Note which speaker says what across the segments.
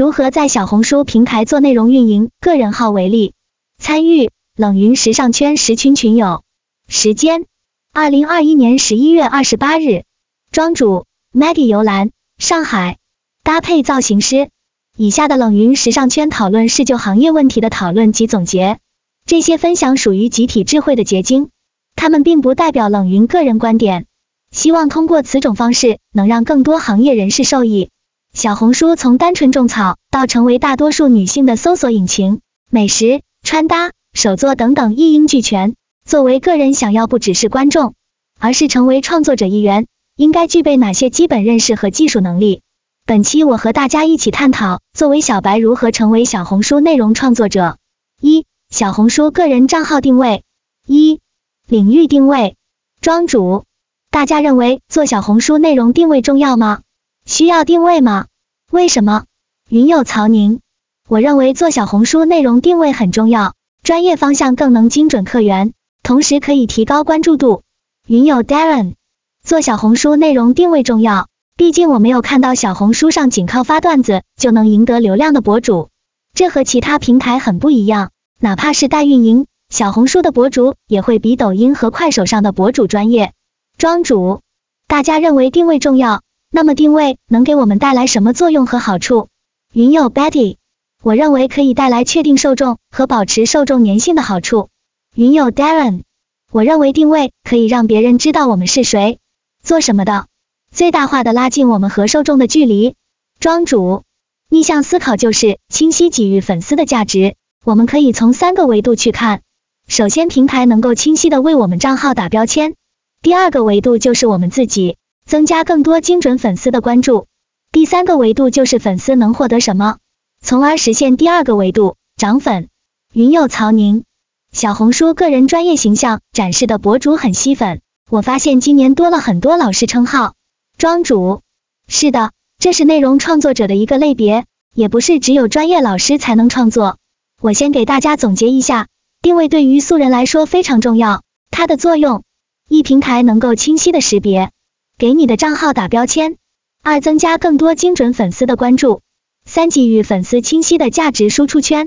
Speaker 1: 如何在小红书平台做内容运营个人号为例。参与冷云时尚圈十群群友。时间：二零二一年十一月二十八日。庄主：Maggie 游兰，上海。搭配造型师。以下的冷云时尚圈讨论是就行业问题的讨论及总结，这些分享属于集体智慧的结晶，他们并不代表冷云个人观点。希望通过此种方式，能让更多行业人士受益。小红书从单纯种草到成为大多数女性的搜索引擎，美食。穿搭、手作等等一应俱全。作为个人，想要不只是观众，而是成为创作者一员，应该具备哪些基本认识和技术能力？本期我和大家一起探讨，作为小白如何成为小红书内容创作者。一、小红书个人账号定位。一、领域定位。庄主，大家认为做小红书内容定位重要吗？需要定位吗？为什么？云友曹宁。我认为做小红书内容定位很重要，专业方向更能精准客源，同时可以提高关注度。云友 Darren，做小红书内容定位重要，毕竟我没有看到小红书上仅靠发段子就能赢得流量的博主，这和其他平台很不一样。哪怕是代运营，小红书的博主也会比抖音和快手上的博主专业。庄主，大家认为定位重要，那么定位能给我们带来什么作用和好处？云友 Betty。我认为可以带来确定受众和保持受众粘性的好处。云友 Darren，我认为定位可以让别人知道我们是谁，做什么的，最大化的拉近我们和受众的距离。庄主，逆向思考就是清晰给予粉丝的价值。我们可以从三个维度去看。首先，平台能够清晰的为我们账号打标签。第二个维度就是我们自己，增加更多精准粉丝的关注。第三个维度就是粉丝能获得什么。从而实现第二个维度涨粉。云友曹宁，小红书个人专业形象展示的博主很吸粉，我发现今年多了很多老师称号。庄主，是的，这是内容创作者的一个类别，也不是只有专业老师才能创作。我先给大家总结一下，定位对于素人来说非常重要，它的作用：一、平台能够清晰的识别，给你的账号打标签；二、增加更多精准粉丝的关注。三、给予粉丝清晰的价值输出圈；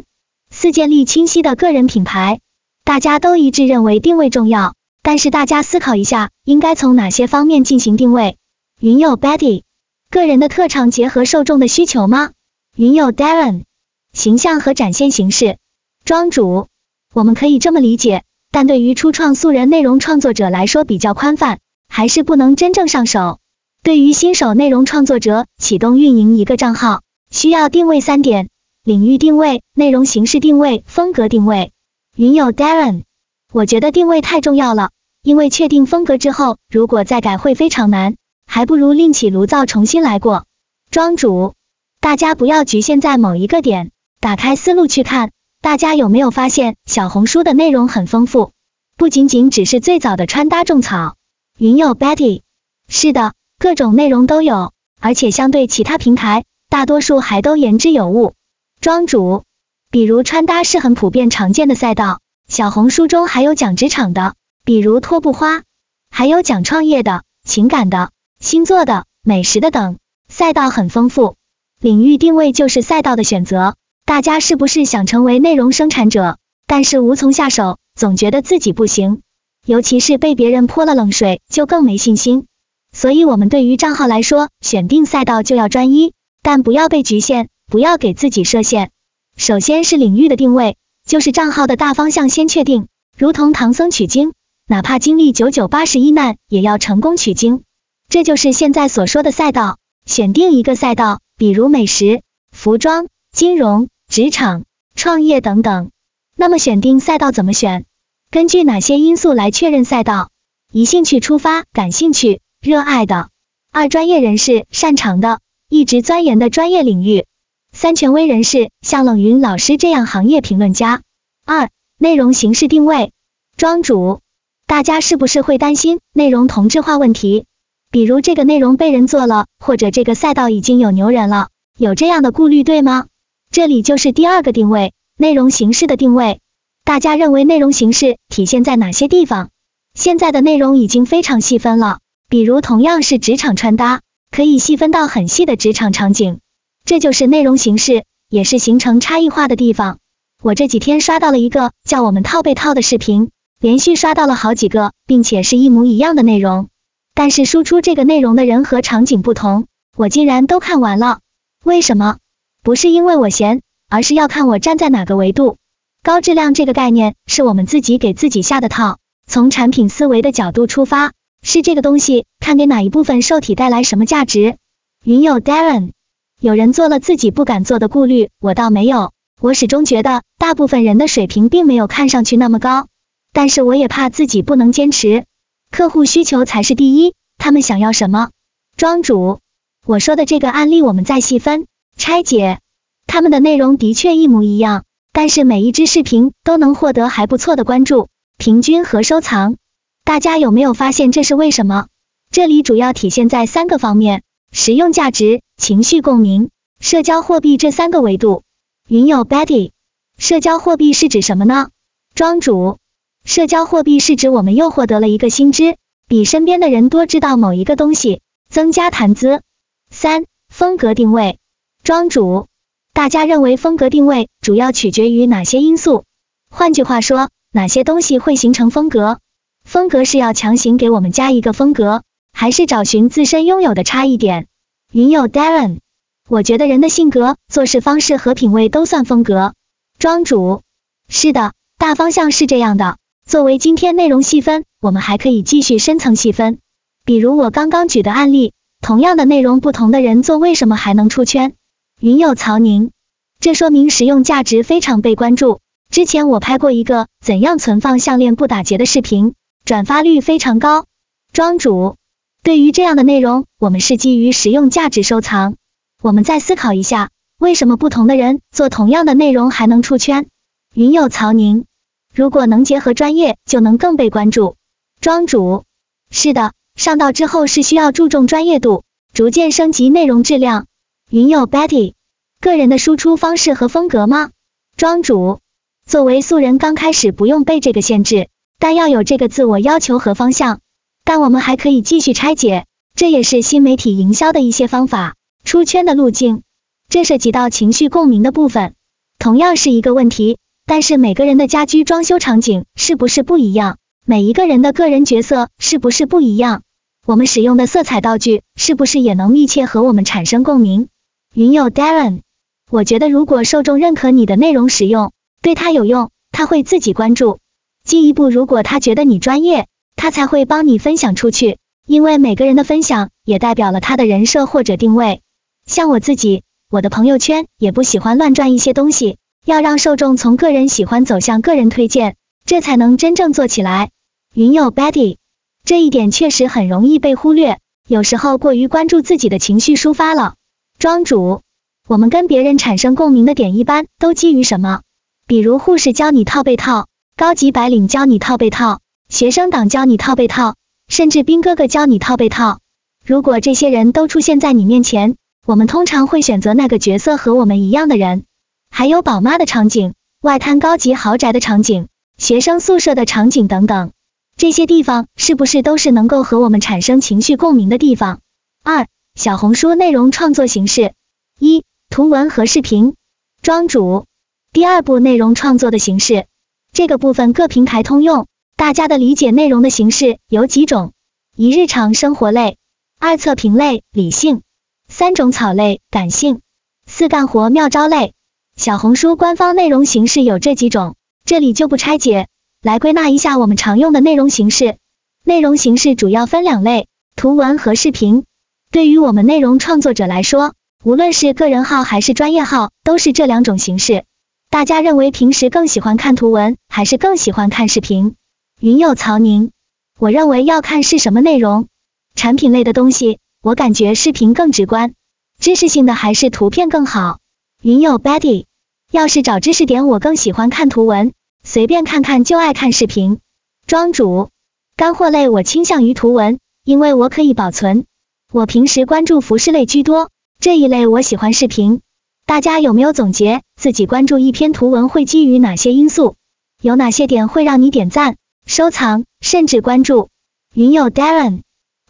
Speaker 1: 四、建立清晰的个人品牌。大家都一致认为定位重要，但是大家思考一下，应该从哪些方面进行定位？云友 Betty，个人的特长结合受众的需求吗？云友 Darren，形象和展现形式。庄主，我们可以这么理解，但对于初创素人内容创作者来说比较宽泛，还是不能真正上手。对于新手内容创作者，启动运营一个账号。需要定位三点：领域定位、内容形式定位、风格定位。云友 Darren，我觉得定位太重要了，因为确定风格之后，如果再改会非常难，还不如另起炉灶重新来过。庄主，大家不要局限在某一个点，打开思路去看。大家有没有发现小红书的内容很丰富，不仅仅只是最早的穿搭种草。云友 Betty，是的，各种内容都有，而且相对其他平台。大多数还都言之有物。庄主，比如穿搭是很普遍常见的赛道，小红书中还有讲职场的，比如拖布花，还有讲创业的、情感的、星座的、美食的等，赛道很丰富。领域定位就是赛道的选择。大家是不是想成为内容生产者，但是无从下手，总觉得自己不行，尤其是被别人泼了冷水，就更没信心。所以，我们对于账号来说，选定赛道就要专一。但不要被局限，不要给自己设限。首先是领域的定位，就是账号的大方向先确定，如同唐僧取经，哪怕经历九九八十一难，也要成功取经。这就是现在所说的赛道。选定一个赛道，比如美食、服装、金融、职场、创业等等。那么选定赛道怎么选？根据哪些因素来确认赛道？一兴趣出发，感兴趣、热爱的；二专业人士擅长的。一直钻研的专业领域，三权威人士，像冷云老师这样行业评论家。二、内容形式定位。庄主，大家是不是会担心内容同质化问题？比如这个内容被人做了，或者这个赛道已经有牛人了，有这样的顾虑对吗？这里就是第二个定位，内容形式的定位。大家认为内容形式体现在哪些地方？现在的内容已经非常细分了，比如同样是职场穿搭。可以细分到很细的职场场景，这就是内容形式，也是形成差异化的地方。我这几天刷到了一个叫我们套被套的视频，连续刷到了好几个，并且是一模一样的内容，但是输出这个内容的人和场景不同，我竟然都看完了。为什么？不是因为我闲，而是要看我站在哪个维度。高质量这个概念是我们自己给自己下的套，从产品思维的角度出发，是这个东西看给哪一部分受体带来什么价值。云友 Darren，有人做了自己不敢做的顾虑，我倒没有。我始终觉得大部分人的水平并没有看上去那么高，但是我也怕自己不能坚持。客户需求才是第一，他们想要什么？庄主，我说的这个案例我们再细分拆解，他们的内容的确一模一样，但是每一支视频都能获得还不错的关注、平均和收藏。大家有没有发现这是为什么？这里主要体现在三个方面：实用价值、情绪共鸣、社交货币这三个维度。云友 Betty，社交货币是指什么呢？庄主，社交货币是指我们又获得了一个新知，比身边的人多知道某一个东西，增加谈资。三、风格定位，庄主，大家认为风格定位主要取决于哪些因素？换句话说，哪些东西会形成风格？风格是要强行给我们加一个风格，还是找寻自身拥有的差异点？云友 Darren。我觉得人的性格、做事方式和品味都算风格。庄主，是的，大方向是这样的。作为今天内容细分，我们还可以继续深层细分。比如我刚刚举的案例，同样的内容，不同的人做，为什么还能出圈？云友曹宁，这说明实用价值非常被关注。之前我拍过一个怎样存放项链不打结的视频，转发率非常高。庄主，对于这样的内容，我们是基于实用价值收藏。我们再思考一下，为什么不同的人做同样的内容还能出圈？云友曹宁，如果能结合专业，就能更被关注。庄主，是的，上道之后是需要注重专业度，逐渐升级内容质量。云友 Betty，个人的输出方式和风格吗？庄主，作为素人，刚开始不用被这个限制，但要有这个自我要求和方向。但我们还可以继续拆解，这也是新媒体营销的一些方法。出圈的路径，这涉及到情绪共鸣的部分，同样是一个问题。但是每个人的家居装修场景是不是不一样？每一个人的个人角色是不是不一样？我们使用的色彩道具是不是也能密切和我们产生共鸣？云友 Darren，我觉得如果受众认可你的内容使用，对他有用，他会自己关注。进一步，如果他觉得你专业，他才会帮你分享出去。因为每个人的分享也代表了他的人设或者定位。像我自己，我的朋友圈也不喜欢乱转一些东西，要让受众从个人喜欢走向个人推荐，这才能真正做起来。云友 Betty，这一点确实很容易被忽略，有时候过于关注自己的情绪抒发了。庄主，我们跟别人产生共鸣的点一般都基于什么？比如护士教你套被套，高级白领教你套被套，学生党教你套被套，甚至兵哥哥教你套被套。如果这些人都出现在你面前，我们通常会选择那个角色和我们一样的人，还有宝妈的场景、外滩高级豪宅的场景、学生宿舍的场景等等，这些地方是不是都是能够和我们产生情绪共鸣的地方？二、小红书内容创作形式：一、图文和视频。庄主，第二步内容创作的形式，这个部分各平台通用，大家的理解内容的形式。有几种：一、日常生活类；二、测评类，理性。三种草类，感性；四干活妙招类。小红书官方内容形式。有这几种，这里就不拆解，来归纳一下我们常用的内容形式。内容形式主要分两类，图文和视频。对于我们内容创作者来说，无论是个人号还是专业号，都是这两种形式。大家认为平时更喜欢看图文，还是更喜欢看视频？云友曹宁，我认为要看是什么内容，产品类的东西。我感觉视频更直观，知识性的还是图片更好。云友 Betty，要是找知识点，我更喜欢看图文，随便看看就爱看视频。庄主，干货类我倾向于图文，因为我可以保存。我平时关注服饰类居多，这一类我喜欢视频。大家有没有总结自己关注一篇图文会基于哪些因素？有哪些点会让你点赞、收藏，甚至关注？云友 Darren。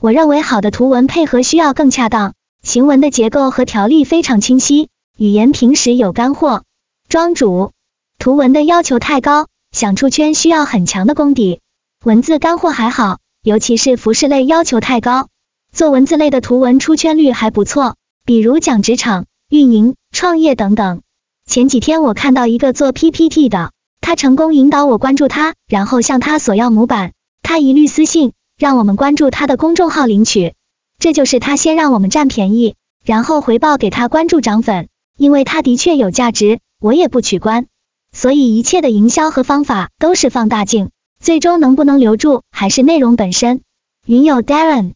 Speaker 1: 我认为好的图文配合需要更恰当，行文的结构和条例非常清晰，语言平时有干货。庄主，图文的要求太高，想出圈需要很强的功底。文字干货还好，尤其是服饰类要求太高。做文字类的图文出圈率还不错，比如讲职场、运营、创业等等。前几天我看到一个做 PPT 的，他成功引导我关注他，然后向他索要模板，他一律私信让我们关注他的公众号领取。这就是他先让我们占便宜，然后回报给他关注涨粉，因为他的确有价值，我也不取关。所以一切的营销和方法都是放大镜。最终能不能留住，还是内容本身。云友 Darren，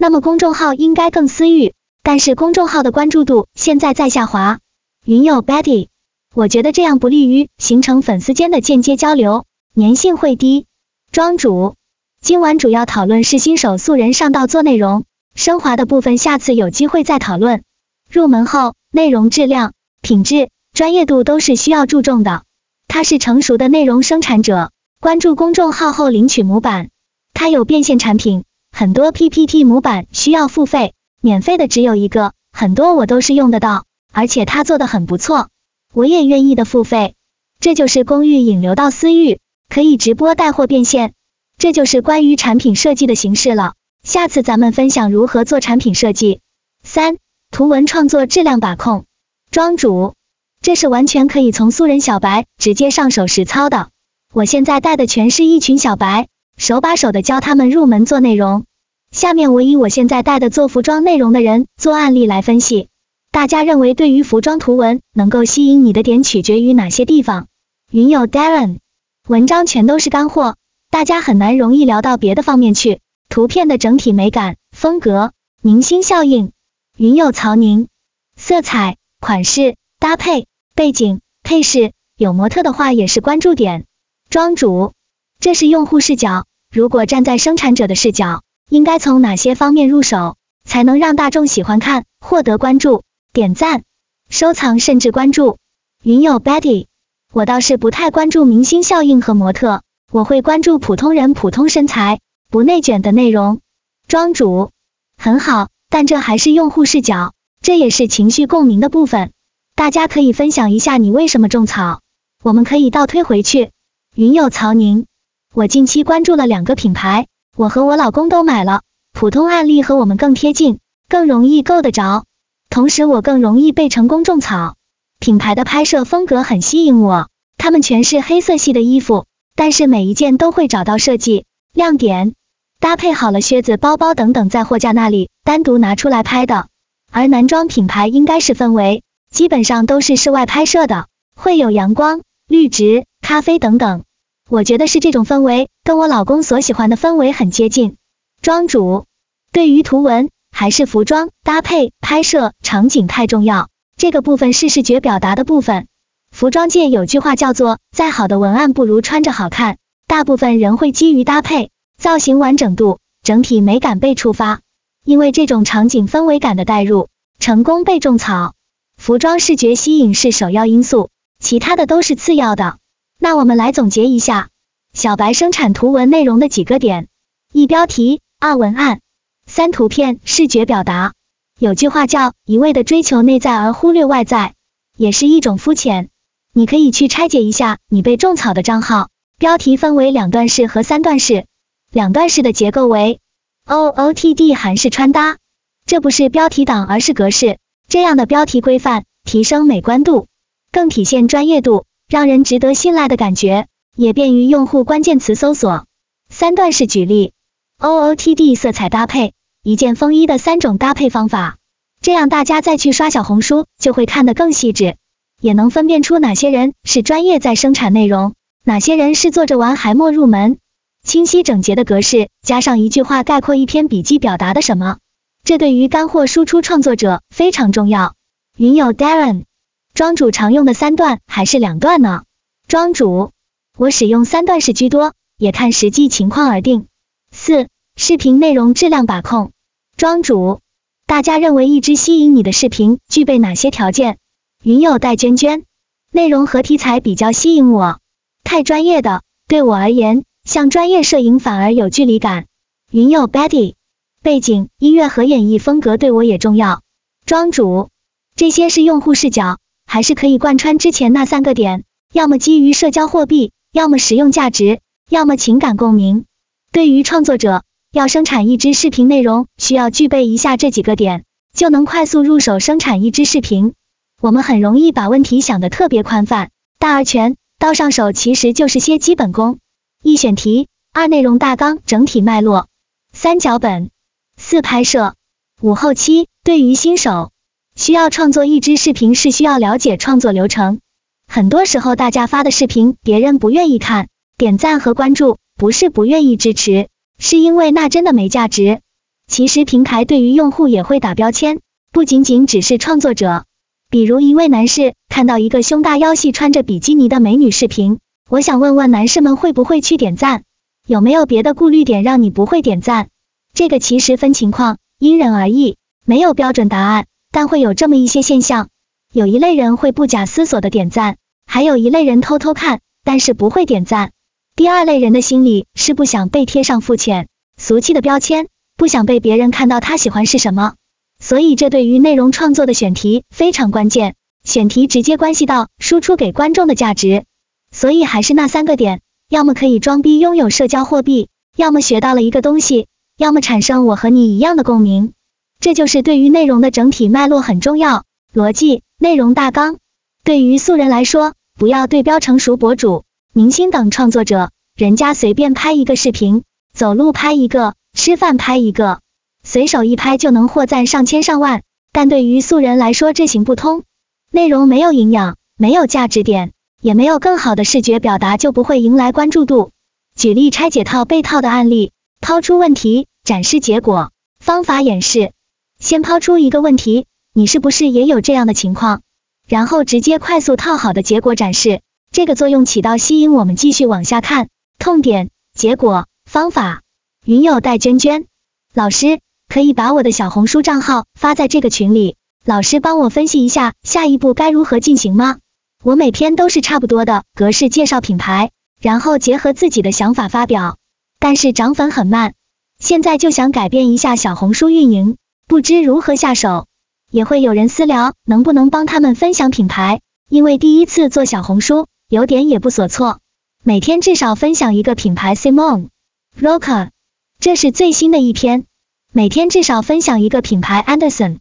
Speaker 1: 那么公众号应该更私域，但是公众号的关注度现在在下滑。云友 Betty，我觉得这样不利于形成粉丝间的间接交流，粘性会低。庄主，今晚主要讨论是新手素人上道做内容，升华的部分下次有机会再讨论。入门后，内容质量、品质、专业度都是需要注重的。他是成熟的内容生产者。关注公众号后领取模板，它有变现产品，很多 PPT 模板需要付费，免费的只有一个，很多我都是用得到，而且他做的很不错，我也愿意的付费。这就是公域引流到私域，可以直播带货变现，这就是关于产品设计的形式了。下次咱们分享如何做产品设计。三、图文创作质量把控，庄主，这是完全可以从素人小白直接上手实操的。我现在带的全是一群小白，手把手的教他们入门做内容。下面我以我现在带的做服装内容的人做案例来分析。大家认为对于服装图文能够吸引你的点取决于哪些地方？云友 Darren，文章全都是干货，大家很难容易聊到别的方面去。图片的整体美感、风格、明星效应。云友曹宁，色彩、款式、搭配、背景、配饰，有模特的话也是关注点。庄主，这是用户视角。如果站在生产者的视角，应该从哪些方面入手，才能让大众喜欢看、获得关注、点赞、收藏甚至关注？云友 Betty，我倒是不太关注明星效应和模特，我会关注普通人普通身材、不内卷的内容。庄主，很好，但这还是用户视角，这也是情绪共鸣的部分。大家可以分享一下你为什么种草，我们可以倒推回去。云友曹宁，我近期关注了两个品牌，我和我老公都买了。普通案例和我们更贴近，更容易够得着，同时我更容易被成功种草。品牌的拍摄风格很吸引我，他们全是黑色系的衣服，但是每一件都会找到设计亮点，搭配好了靴子、包包等等，在货架那里单独拿出来拍的。而男装品牌应该是氛围，基本上都是室外拍摄的，会有阳光、绿植、咖啡等等。我觉得是这种氛围，跟我老公所喜欢的氛围很接近。庄主，对于图文还是服装搭配拍摄场景太重要，这个部分是视觉表达的部分。服装界有句话叫做，再好的文案不如穿着好看。大部分人会基于搭配、造型完整度、整体美感被触发，因为这种场景氛围感的带入，成功被种草。服装视觉吸引是首要因素，其他的都是次要的。那我们来总结一下，小白生产图文内容的几个点：一标题，二文案，三图片视觉表达。有句话叫一味的追求内在而忽略外在，也是一种肤浅。你可以去拆解一下你被种草的账号，标题分为两段式和三段式。两段式的结构为 O O T D 韩式穿搭，这不是标题党，而是格式。这样的标题规范，提升美观度，更体现专业度。让人值得信赖的感觉，也便于用户关键词搜索。三段式举例，O O T D 色彩搭配，一件风衣的三种搭配方法，这样大家再去刷小红书就会看得更细致，也能分辨出哪些人是专业在生产内容，哪些人是做着玩还没入门。清晰整洁的格式，加上一句话概括一篇笔记表达的什么，这对于干货输出创作者非常重要。云友 Darren。庄主常用的三段还是两段呢？庄主，我使用三段式居多，也看实际情况而定。四、视频内容质量把控。庄主，大家认为一支吸引你的视频具备哪些条件？云友戴娟娟，内容和题材比较吸引我，太专业的对我而言，像专业摄影反而有距离感。云友 Betty，背景、音乐和演绎风格对我也重要。庄主，这些是用户视角，还是可以贯穿之前那三个点？要么基于社交货币，要么实用价值，要么情感共鸣。对于创作者，要生产一支视频内容，需要具备以下这几个点，就能快速入手生产一支视频。我们很容易把问题想得特别宽泛，大而全，到上手其实就是些基本功：一选题，二内容大纲整体脉络，三脚本，四拍摄，五后期。对于新手，需要创作一支视频是需要了解创作流程。很多时候，大家发的视频别人不愿意看，点赞和关注不是不愿意支持，是因为那真的没价值。其实平台对于用户也会打标签，不仅仅只是创作者。比如一位男士看到一个胸大腰细穿着比基尼的美女视频，我想问问男士们会不会去点赞？有没有别的顾虑点让你不会点赞？这个其实分情况，因人而异。没有标准答案，但会有这么一些现象：有一类人会不假思索的点赞，还有一类人偷偷看，但是不会点赞。第二类人的心理是不想被贴上肤浅、俗气的标签，不想被别人看到他喜欢是什么。所以这对于内容创作的选题非常关键，选题直接关系到输出给观众的价值。所以还是那三个点：要么可以装逼拥有社交货币，要么学到了一个东西，要么产生我和你一样的共鸣。这就是对于内容的整体脉络很重要，逻辑、内容大纲。对于素人来说，不要对标成熟博主、明星等创作者，人家随便拍一个视频，走路拍一个，吃饭拍一个，随手一拍就能获赞上千上万。但对于素人来说，这行不通。内容没有营养，没有价值点，也没有更好的视觉表达，就不会迎来关注度。举例拆解套被套的案例，抛出问题，展示结果，方法演示。先抛出一个问题，你是不是也有这样的情况？然后直接快速套好的结果展示，这个作用起到吸引我们继续往下看。痛点、结果、方法。云友带娟娟老师，可以把我的小红书账号发在这个群里，老师帮我分析一下下一步该如何进行吗？我每篇都是差不多的格式介绍品牌，然后结合自己的想法发表，但是涨粉很慢，现在就想改变一下小红书运营。不知如何下手，也会有人私聊能不能帮他们分享品牌，因为第一次做小红书，有点也不所措。每天至少分享一个品牌，Simon Roca，这是最新的一篇。每天至少分享一个品牌，Anderson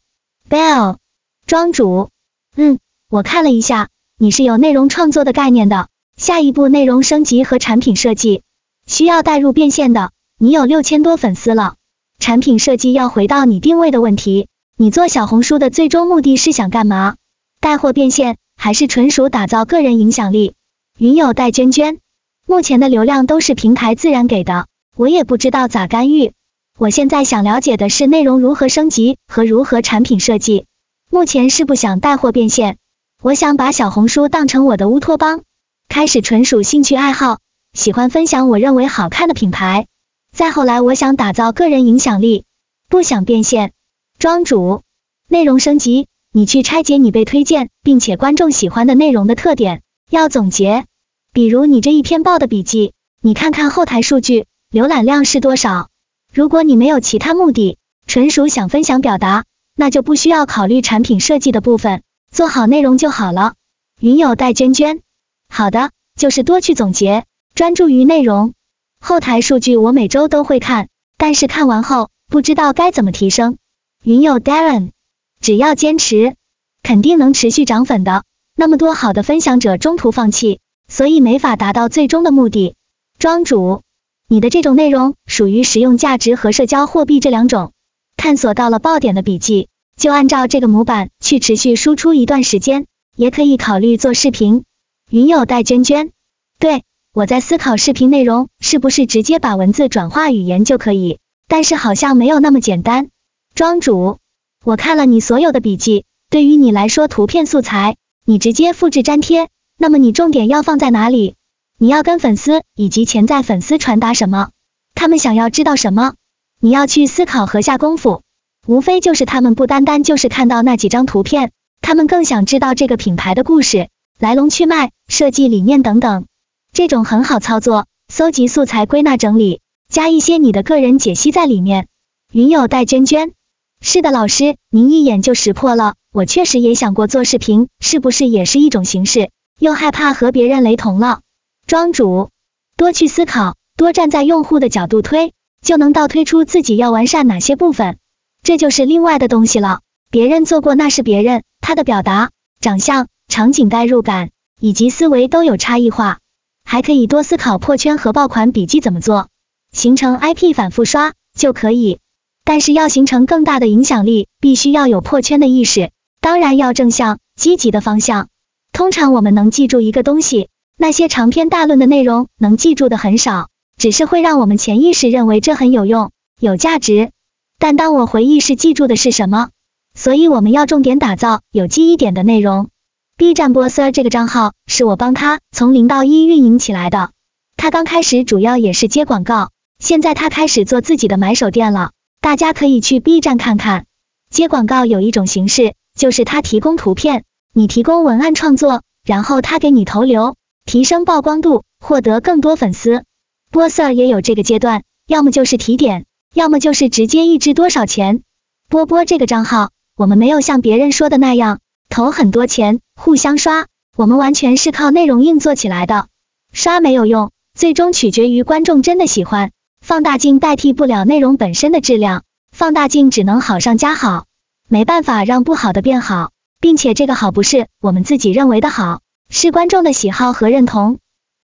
Speaker 1: Bell 庄主。嗯，我看了一下，你是有内容创作的概念的。下一步内容升级和产品设计需要带入变现的，你有六千多粉丝了。产品设计要回到你定位的问题，你做小红书的最终目的是想干嘛？带货变现，还是纯属打造个人影响力？云友带娟娟，目前的流量都是平台自然给的，我也不知道咋干预。我现在想了解的是内容如何升级和如何产品设计。目前是不想带货变现，我想把小红书当成我的乌托邦，开始纯属兴趣爱好，喜欢分享我认为好看的品牌。再后来，我想打造个人影响力，不想变现。庄主，内容升级，你去拆解你被推荐并且观众喜欢的内容的特点，要总结。比如你这一篇报的笔记，你看看后台数据，浏览量是多少？如果你没有其他目的，纯属想分享表达，那就不需要考虑产品设计的部分，做好内容就好了。云友带娟娟，好的，就是多去总结，专注于内容。后台数据我每周都会看，但是看完后不知道该怎么提升。云友 Darren，只要坚持，肯定能持续涨粉的。那么多好的分享者中途放弃，所以没法达到最终的目的。庄主，你的这种内容属于实用价值和社交货币这两种。探索到了爆点的笔记，就按照这个模板去持续输出一段时间，也可以考虑做视频。云友戴娟娟，对。我在思考视频内容是不是直接把文字转化语言就可以，但是好像没有那么简单。庄主，我看了你所有的笔记，对于你来说，图片素材你直接复制粘贴，那么你重点要放在哪里？你要跟粉丝以及潜在粉丝传达什么？他们想要知道什么？你要去思考和下功夫，无非就是他们不单单就是看到那几张图片，他们更想知道这个品牌的故事、来龙去脉、设计理念等等。这种很好操作，搜集素材、归纳整理，加一些你的个人解析在里面。云友戴娟娟，是的，老师，您一眼就识破了。我确实也想过做视频，是不是也是一种形式？又害怕和别人雷同了。庄主，多去思考，多站在用户的角度推，就能倒推出自己要完善哪些部分。这就是另外的东西了。别人做过那是别人，他的表达、长相、场景代入感以及思维都有差异化。还可以多思考破圈和爆款笔记怎么做，形成 IP 反复刷就可以。但是要形成更大的影响力，必须要有破圈的意识，当然要正向、积极的方向。通常我们能记住一个东西，那些长篇大论的内容能记住的很少，只是会让我们潜意识认为这很有用、有价值。但当我回忆是记住的是什么，所以我们要重点打造有记忆点的内容。B 站波 Sir 这个账号是我帮他从零到一运营起来的，他刚开始主要也是接广告，现在他开始做自己的买手店了。大家可以去 B 站看看，接广告有一种形式，就是他提供图片，你提供文案创作，然后他给你投流，提升曝光度，获得更多粉丝。波 Sir 也有这个阶段，要么就是提点，要么就是直接一支多少钱。波波这个账号，我们没有像别人说的那样投很多钱，互相刷，我们完全是靠内容硬做起来的，刷没有用，最终取决于观众真的喜欢。放大镜代替不了内容本身的质量，放大镜只能好上加好，没办法让不好的变好，并且这个好不是我们自己认为的好，是观众的喜好和认同。